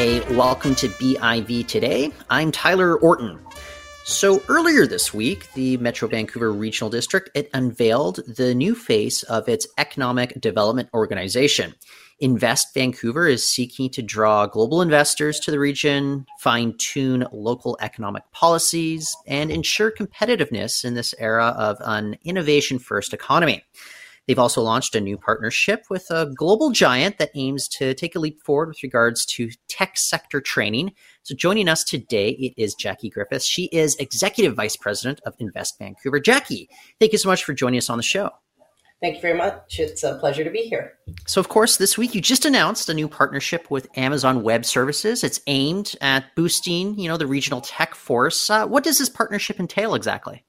Hey, welcome to BIV Today. I'm Tyler Orton. So earlier this week, the Metro Vancouver Regional District it unveiled the new face of its economic development organization. Invest Vancouver is seeking to draw global investors to the region, fine tune local economic policies, and ensure competitiveness in this era of an innovation first economy. They've also launched a new partnership with a global giant that aims to take a leap forward with regards to tech sector training. So, joining us today, it is Jackie Griffiths. She is Executive Vice President of Invest Vancouver. Jackie, thank you so much for joining us on the show. Thank you very much. It's a pleasure to be here. So, of course, this week you just announced a new partnership with Amazon Web Services. It's aimed at boosting, you know, the regional tech force. Uh, what does this partnership entail exactly?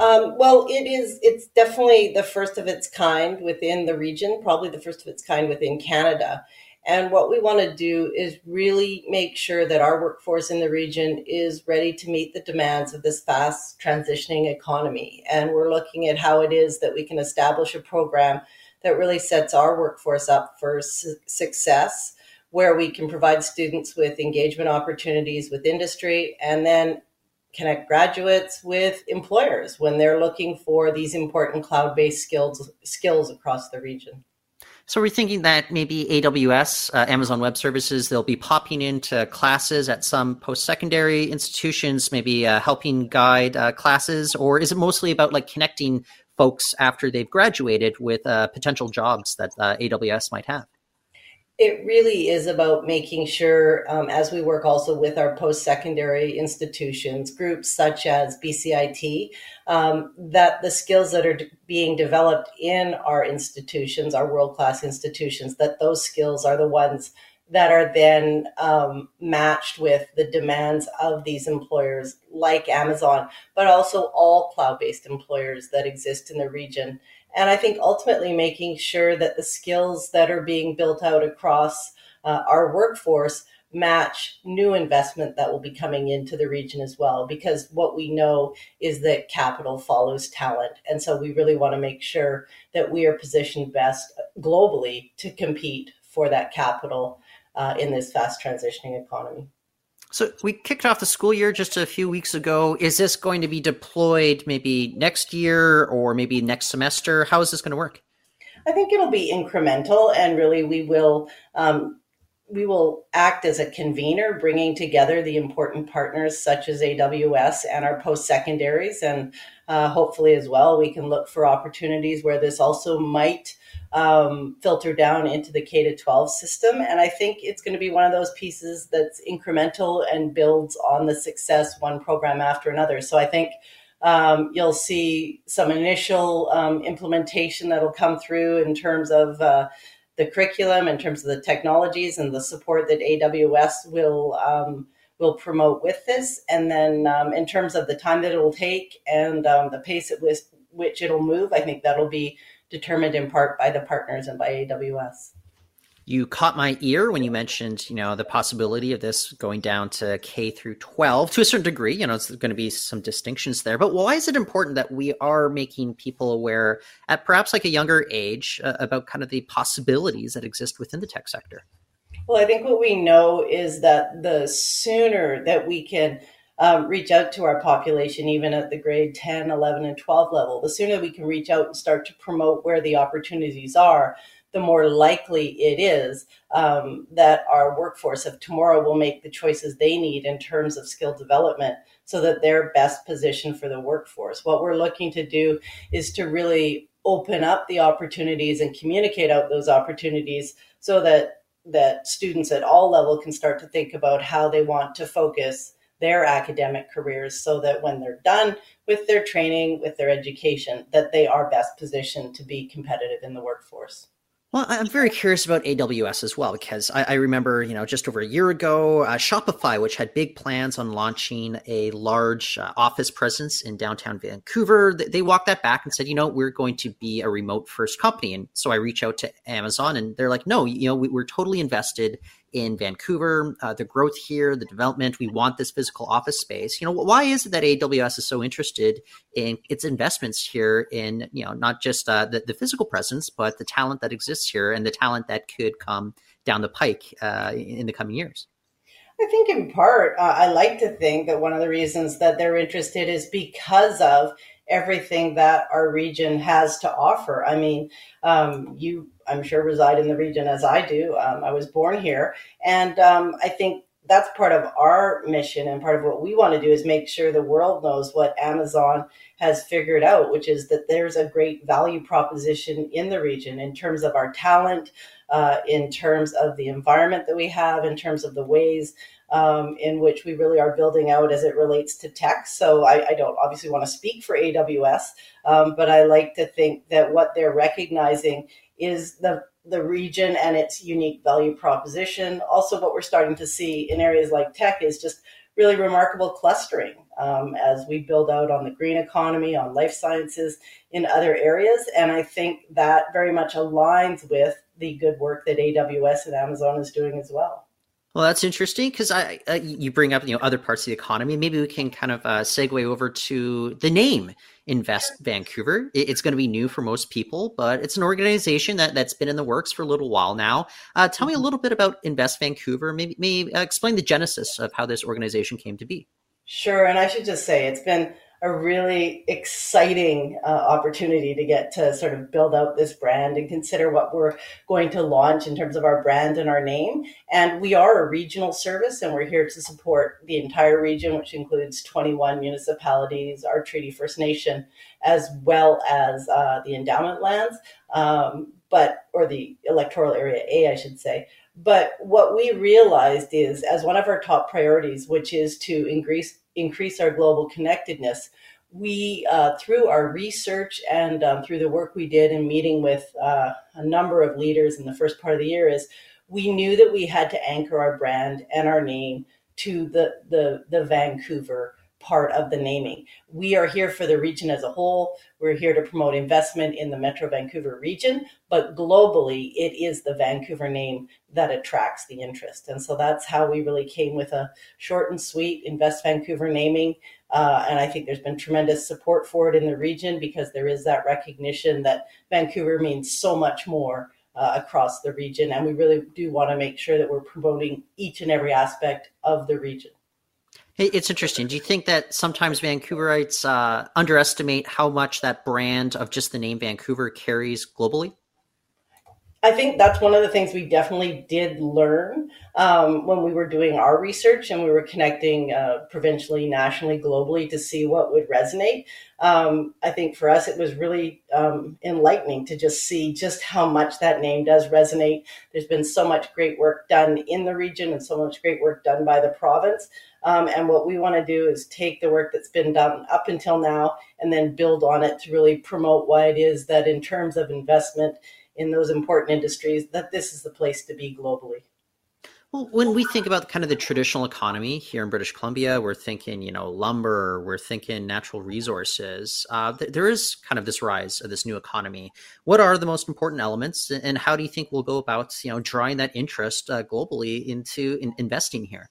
Um, well, it is. It's definitely the first of its kind within the region. Probably the first of its kind within Canada. And what we want to do is really make sure that our workforce in the region is ready to meet the demands of this fast transitioning economy. And we're looking at how it is that we can establish a program that really sets our workforce up for su- success, where we can provide students with engagement opportunities with industry and then connect graduates with employers when they're looking for these important cloud-based skills skills across the region. So we're thinking that maybe AWS, uh, Amazon Web Services, they'll be popping into classes at some post-secondary institutions, maybe uh, helping guide uh, classes, or is it mostly about like connecting folks after they've graduated with uh, potential jobs that uh, AWS might have? It really is about making sure, um, as we work also with our post secondary institutions, groups such as BCIT, um, that the skills that are d- being developed in our institutions, our world class institutions, that those skills are the ones that are then um, matched with the demands of these employers like Amazon, but also all cloud based employers that exist in the region. And I think ultimately making sure that the skills that are being built out across uh, our workforce match new investment that will be coming into the region as well. Because what we know is that capital follows talent. And so we really want to make sure that we are positioned best globally to compete for that capital uh, in this fast transitioning economy. So we kicked off the school year just a few weeks ago. Is this going to be deployed maybe next year or maybe next semester? How is this going to work? I think it'll be incremental, and really we will um, we will act as a convener, bringing together the important partners such as AWS and our post secondaries, and uh, hopefully as well we can look for opportunities where this also might um, filter down into the K to 12 system. And I think it's going to be one of those pieces that's incremental and builds on the success one program after another. So I think um, you'll see some initial um, implementation that'll come through in terms of uh, the curriculum, in terms of the technologies and the support that AWS will um, will promote with this. And then um, in terms of the time that it will take and um, the pace at which, which it'll move, I think that'll be determined in part by the partners and by AWS. You caught my ear when you mentioned, you know, the possibility of this going down to K through 12 to a certain degree. You know, it's going to be some distinctions there. But why is it important that we are making people aware at perhaps like a younger age uh, about kind of the possibilities that exist within the tech sector? Well, I think what we know is that the sooner that we can um, reach out to our population, even at the grade 10, 11, and 12 level. The sooner we can reach out and start to promote where the opportunities are, the more likely it is um, that our workforce of tomorrow will make the choices they need in terms of skill development so that they're best positioned for the workforce. What we're looking to do is to really open up the opportunities and communicate out those opportunities so that that students at all level can start to think about how they want to focus their academic careers so that when they're done with their training, with their education, that they are best positioned to be competitive in the workforce. Well, I'm very curious about AWS as well because I, I remember, you know, just over a year ago, uh, Shopify, which had big plans on launching a large uh, office presence in downtown Vancouver, they, they walked that back and said, you know, we're going to be a remote first company. And so I reach out to Amazon, and they're like, no, you know, we, we're totally invested in Vancouver, uh, the growth here, the development. We want this physical office space. You know, why is it that AWS is so interested in its investments here in, you know, not just uh, the, the physical presence, but the talent that exists here and the talent that could come down the pike uh, in the coming years? I think, in part, uh, I like to think that one of the reasons that they're interested is because of everything that our region has to offer. I mean, um, you, I'm sure, reside in the region as I do. Um, I was born here. And um, I think that's part of our mission and part of what we want to do is make sure the world knows what Amazon has figured out, which is that there's a great value proposition in the region in terms of our talent, uh, in terms of the environment that we have, in terms of the ways um, in which we really are building out as it relates to tech. So I, I don't obviously want to speak for AWS, um, but I like to think that what they're recognizing is the the region and its unique value proposition. Also, what we're starting to see in areas like tech is just really remarkable clustering um, as we build out on the green economy, on life sciences, in other areas. And I think that very much aligns with the good work that AWS and Amazon is doing as well. Well, that's interesting because I uh, you bring up you know other parts of the economy. Maybe we can kind of uh, segue over to the name Invest Vancouver. It's going to be new for most people, but it's an organization that that's been in the works for a little while now. Uh, tell me a mm-hmm. little bit about Invest Vancouver. Maybe maybe uh, explain the genesis of how this organization came to be. Sure, and I should just say it's been a really exciting uh, opportunity to get to sort of build out this brand and consider what we're going to launch in terms of our brand and our name. And we are a regional service, and we're here to support the entire region, which includes 21 municipalities, our Treaty First Nation, as well as uh, the endowment lands, um, but or the electoral area A, I should say. But what we realized is, as one of our top priorities, which is to increase increase our global connectedness, we, uh, through our research and um, through the work we did in meeting with uh, a number of leaders in the first part of the year, is we knew that we had to anchor our brand and our name to the the, the Vancouver part of the naming. We are here for the region as a whole. We're here to promote investment in the Metro Vancouver region, but globally, it is the Vancouver name that attracts the interest. And so that's how we really came with a short and sweet Invest Vancouver naming. Uh, and I think there's been tremendous support for it in the region because there is that recognition that Vancouver means so much more uh, across the region. And we really do want to make sure that we're promoting each and every aspect of the region. It's interesting. Do you think that sometimes Vancouverites uh, underestimate how much that brand of just the name Vancouver carries globally? I think that's one of the things we definitely did learn um, when we were doing our research and we were connecting uh, provincially, nationally, globally to see what would resonate. Um, I think for us, it was really um, enlightening to just see just how much that name does resonate. There's been so much great work done in the region and so much great work done by the province. Um, and what we want to do is take the work that's been done up until now and then build on it to really promote why it is that, in terms of investment in those important industries, that this is the place to be globally. Well, when we think about kind of the traditional economy here in British Columbia, we're thinking, you know, lumber, we're thinking natural resources. Uh, th- there is kind of this rise of this new economy. What are the most important elements, and how do you think we'll go about, you know, drawing that interest uh, globally into in- investing here?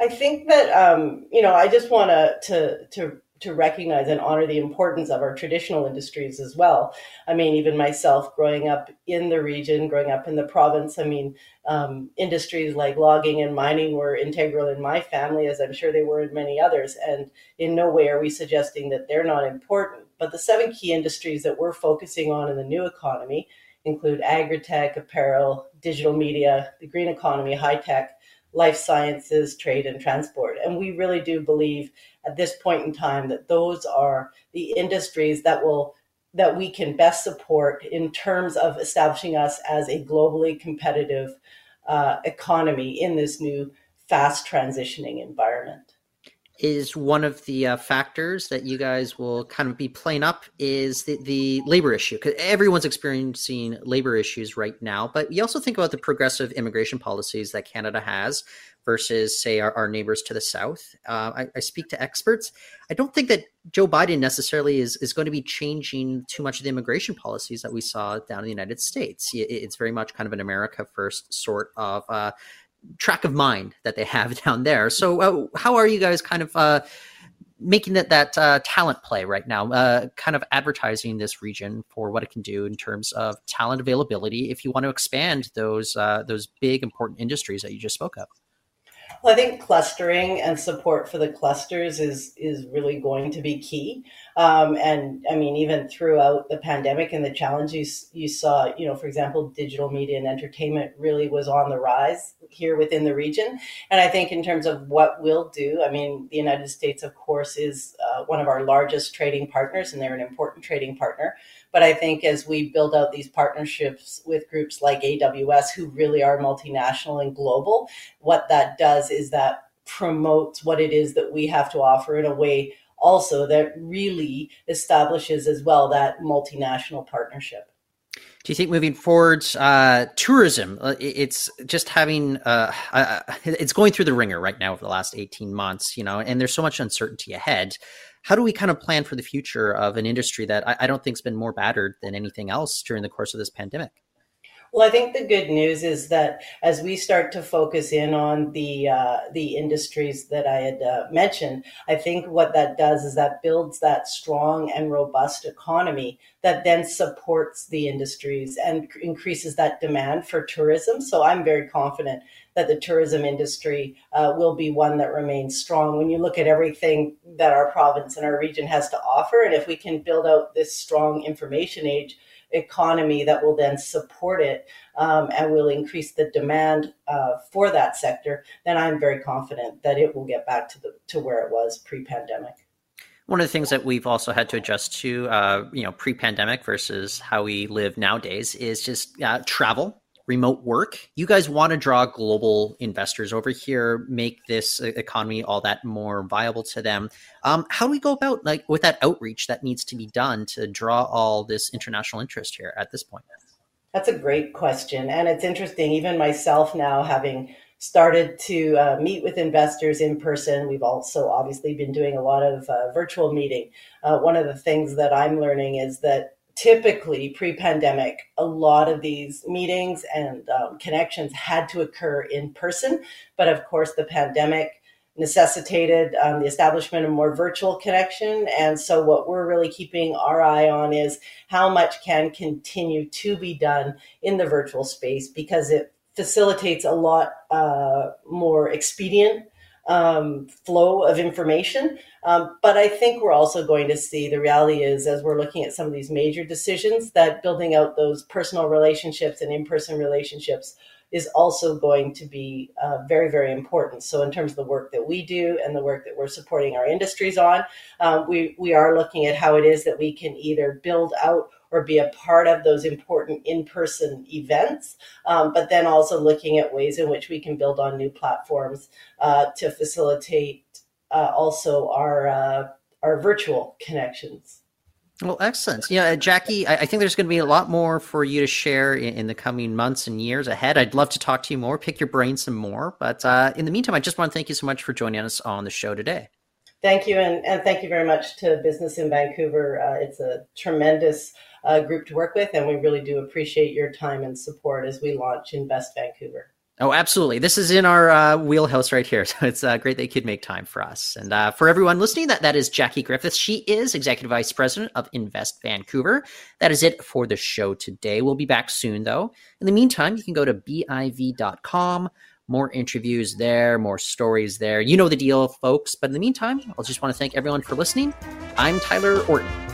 I think that um, you know I just want to to to recognize and honor the importance of our traditional industries as well. I mean, even myself, growing up in the region, growing up in the province, I mean, um, industries like logging and mining were integral in my family, as I'm sure they were in many others. And in no way are we suggesting that they're not important. But the seven key industries that we're focusing on in the new economy include agri-tech, apparel, digital media, the green economy, high tech life sciences, trade, and transport. And we really do believe at this point in time that those are the industries that will that we can best support in terms of establishing us as a globally competitive uh, economy in this new fast transitioning environment is one of the uh, factors that you guys will kind of be playing up is the, the labor issue because everyone's experiencing labor issues right now but you also think about the progressive immigration policies that canada has versus say our, our neighbors to the south. Uh, I, I, speak to experts. I don't think that joe biden necessarily is, is going to be changing too much of the immigration policies that we saw down in the united states. It's very much kind of an america first sort of uh, track of mind that they have down there. So, uh, how are you guys kind of uh, making that that uh, talent play right now? Uh, kind of advertising this region for what it can do in terms of talent availability. If you want to expand those uh, those big important industries that you just spoke of. Well, I think clustering and support for the clusters is is really going to be key. Um, and I mean, even throughout the pandemic and the challenges you saw, you know, for example, digital media and entertainment really was on the rise here within the region. And I think in terms of what we'll do, I mean, the United States, of course, is uh, one of our largest trading partners, and they're an important trading partner. But I think as we build out these partnerships with groups like AWS, who really are multinational and global, what that does is that promotes what it is that we have to offer in a way also that really establishes as well that multinational partnership. Do you think moving forward, uh, tourism, uh, it's just having, uh, uh, it's going through the ringer right now over the last 18 months, you know, and there's so much uncertainty ahead how do we kind of plan for the future of an industry that I, I don't think has been more battered than anything else during the course of this pandemic? Well, I think the good news is that as we start to focus in on the uh, the industries that I had uh, mentioned, I think what that does is that builds that strong and robust economy that then supports the industries and increases that demand for tourism. So I'm very confident that the tourism industry uh, will be one that remains strong. When you look at everything that our province and our region has to offer, and if we can build out this strong information age economy that will then support it um, and will increase the demand uh, for that sector, then I'm very confident that it will get back to the to where it was pre-pandemic. One of the things that we've also had to adjust to, uh, you know, pre-pandemic versus how we live nowadays is just uh, travel remote work. You guys want to draw global investors over here, make this economy all that more viable to them. Um, how do we go about like with that outreach that needs to be done to draw all this international interest here at this point? That's a great question, and it's interesting. Even myself now having started to uh, meet with investors in person. We've also obviously been doing a lot of uh, virtual meeting. Uh, one of the things that I'm learning is that typically pre-pandemic a lot of these meetings and um, connections had to occur in person but of course the pandemic necessitated um, the establishment of more virtual connection. And so what we're really keeping our eye on is how much can continue to be done in the virtual space because it facilitates a lot uh, more expedient um, flow of information. Um, but I think we're also going to see the reality is, as we're looking at some of these major decisions, that building out those personal relationships and in person relationships is also going to be uh, very, very important. So, in terms of the work that we do and the work that we're supporting our industries on, um, we, we are looking at how it is that we can either build out or be a part of those important in-person events um, but then also looking at ways in which we can build on new platforms uh, to facilitate uh, also our uh, our virtual connections well, excellent. Yeah, uh, Jackie, I, I, think there's going to be a lot more for you to share in, in, the coming months and years ahead. I'd love to talk to you more, pick your brain some more. But uh, in the meantime, I just want to thank you so much for joining us on the show today. Thank you, and, and thank you very much to Business in Vancouver. Uh, it's a tremendous uh, group to work with, and we really do appreciate your time and support as we launch Invest Vancouver. Oh, absolutely. This is in our uh, wheelhouse right here. So it's uh, great that you could make time for us. And uh, for everyone listening, that, that is Jackie Griffiths. She is Executive Vice President of Invest Vancouver. That is it for the show today. We'll be back soon, though. In the meantime, you can go to biv.com. More interviews there, more stories there. You know the deal, folks. But in the meantime, I just want to thank everyone for listening. I'm Tyler Orton.